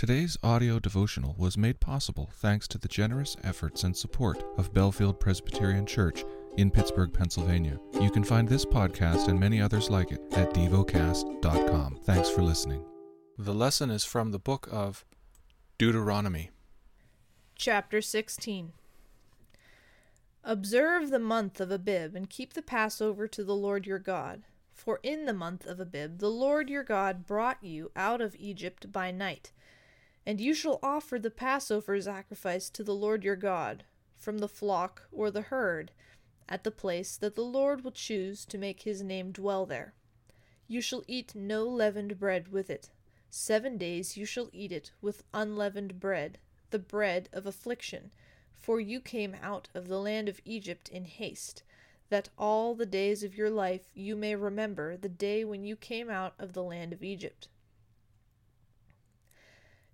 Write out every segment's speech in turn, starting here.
Today's audio devotional was made possible thanks to the generous efforts and support of Bellefield Presbyterian Church in Pittsburgh, Pennsylvania. You can find this podcast and many others like it at devocast.com. Thanks for listening. The lesson is from the book of Deuteronomy. Chapter 16 Observe the month of Abib, and keep the Passover to the Lord your God. For in the month of Abib the Lord your God brought you out of Egypt by night. And you shall offer the Passover sacrifice to the Lord your God, from the flock or the herd, at the place that the Lord will choose to make his name dwell there. You shall eat no leavened bread with it. Seven days you shall eat it with unleavened bread, the bread of affliction, for you came out of the land of Egypt in haste, that all the days of your life you may remember the day when you came out of the land of Egypt.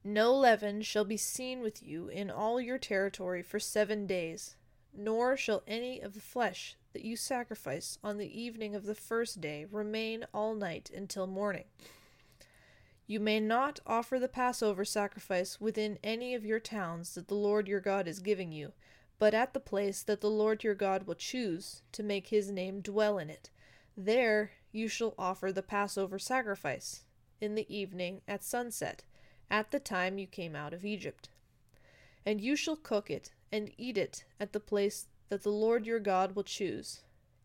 No leaven shall be seen with you in all your territory for seven days, nor shall any of the flesh that you sacrifice on the evening of the first day remain all night until morning. You may not offer the Passover sacrifice within any of your towns that the Lord your God is giving you, but at the place that the Lord your God will choose to make his name dwell in it. There you shall offer the Passover sacrifice in the evening at sunset, at the time you came out of Egypt. And you shall cook it and eat it at the place that the Lord your God will choose.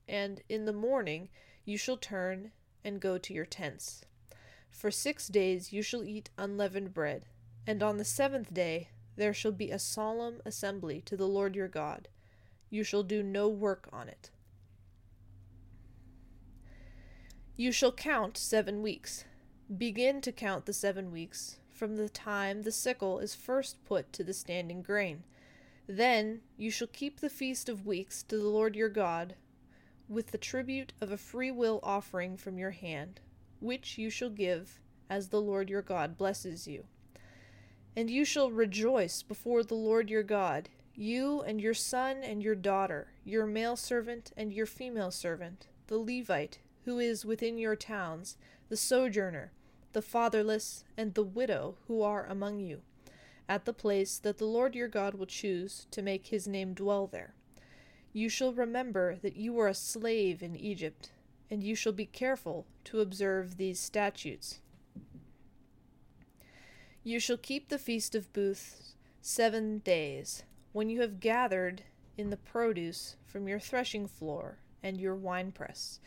And in the morning you shall turn and go to your tents. For six days you shall eat unleavened bread, and on the seventh day there shall be a solemn assembly to the Lord your God. You shall do no work on it. You shall count seven weeks. Begin to count the seven weeks from the time the sickle is first put to the standing grain. Then you shall keep the feast of weeks to the Lord your God, with the tribute of a free will offering from your hand, which you shall give as the Lord your God blesses you. And you shall rejoice before the Lord your God, you and your son and your daughter, your male servant and your female servant, the Levite who is within your towns, the sojourner, the fatherless, and the widow who are among you, at the place that the Lord your God will choose to make his name dwell there. You shall remember that you were a slave in Egypt, and you shall be careful to observe these statutes. You shall keep the feast of booths seven days, when you have gathered in the produce from your threshing floor and your winepress.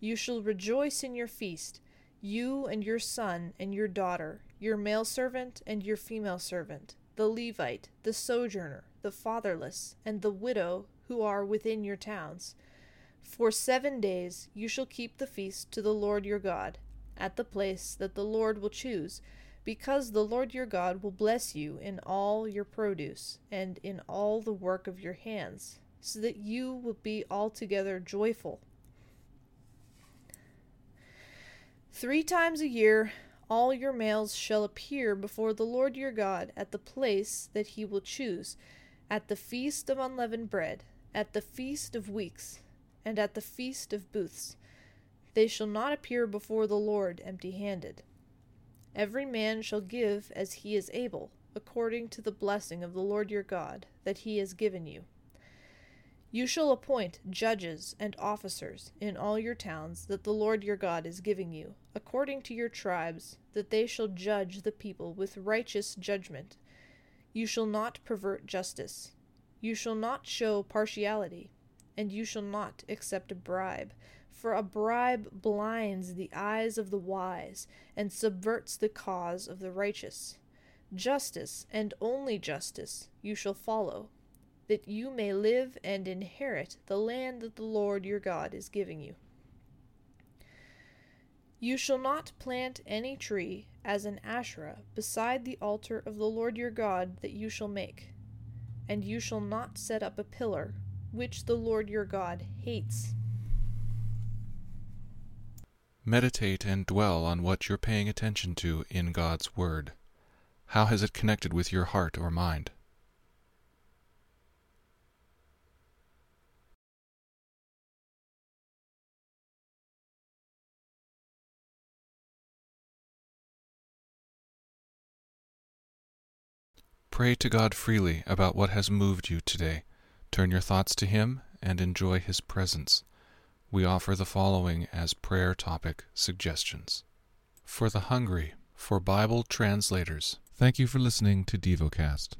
You shall rejoice in your feast, you and your son and your daughter, your male servant and your female servant, the Levite, the sojourner, the fatherless, and the widow who are within your towns. For seven days you shall keep the feast to the Lord your God, at the place that the Lord will choose because the Lord your God will bless you in all your produce and in all the work of your hands, so that you will be altogether joyful. Three times a year all your males shall appear before the Lord your God at the place that he will choose, at the feast of unleavened bread, at the feast of weeks, and at the feast of booths. They shall not appear before the Lord empty handed. Every man shall give as he is able, according to the blessing of the Lord your God that he has given you. You shall appoint judges and officers in all your towns that the Lord your God is giving you, according to your tribes, that they shall judge the people with righteous judgment. You shall not pervert justice. You shall not show partiality, and you shall not accept a bribe for a bribe blinds the eyes of the wise and subverts the cause of the righteous. Justice, and only justice, you shall follow, that you may live and inherit the land that the Lord your God is giving you. You shall not plant any tree as an Asherah beside the altar of the Lord your God that you shall make, and you shall not set up a pillar which the Lord your God hates. Meditate and dwell on what you're paying attention to in God's Word. How has it connected with your heart or mind? Pray to God freely about what has moved you today. Turn your thoughts to Him and enjoy His presence. We offer the following as prayer topic suggestions For the hungry, for Bible translators. Thank you for listening to DevoCast.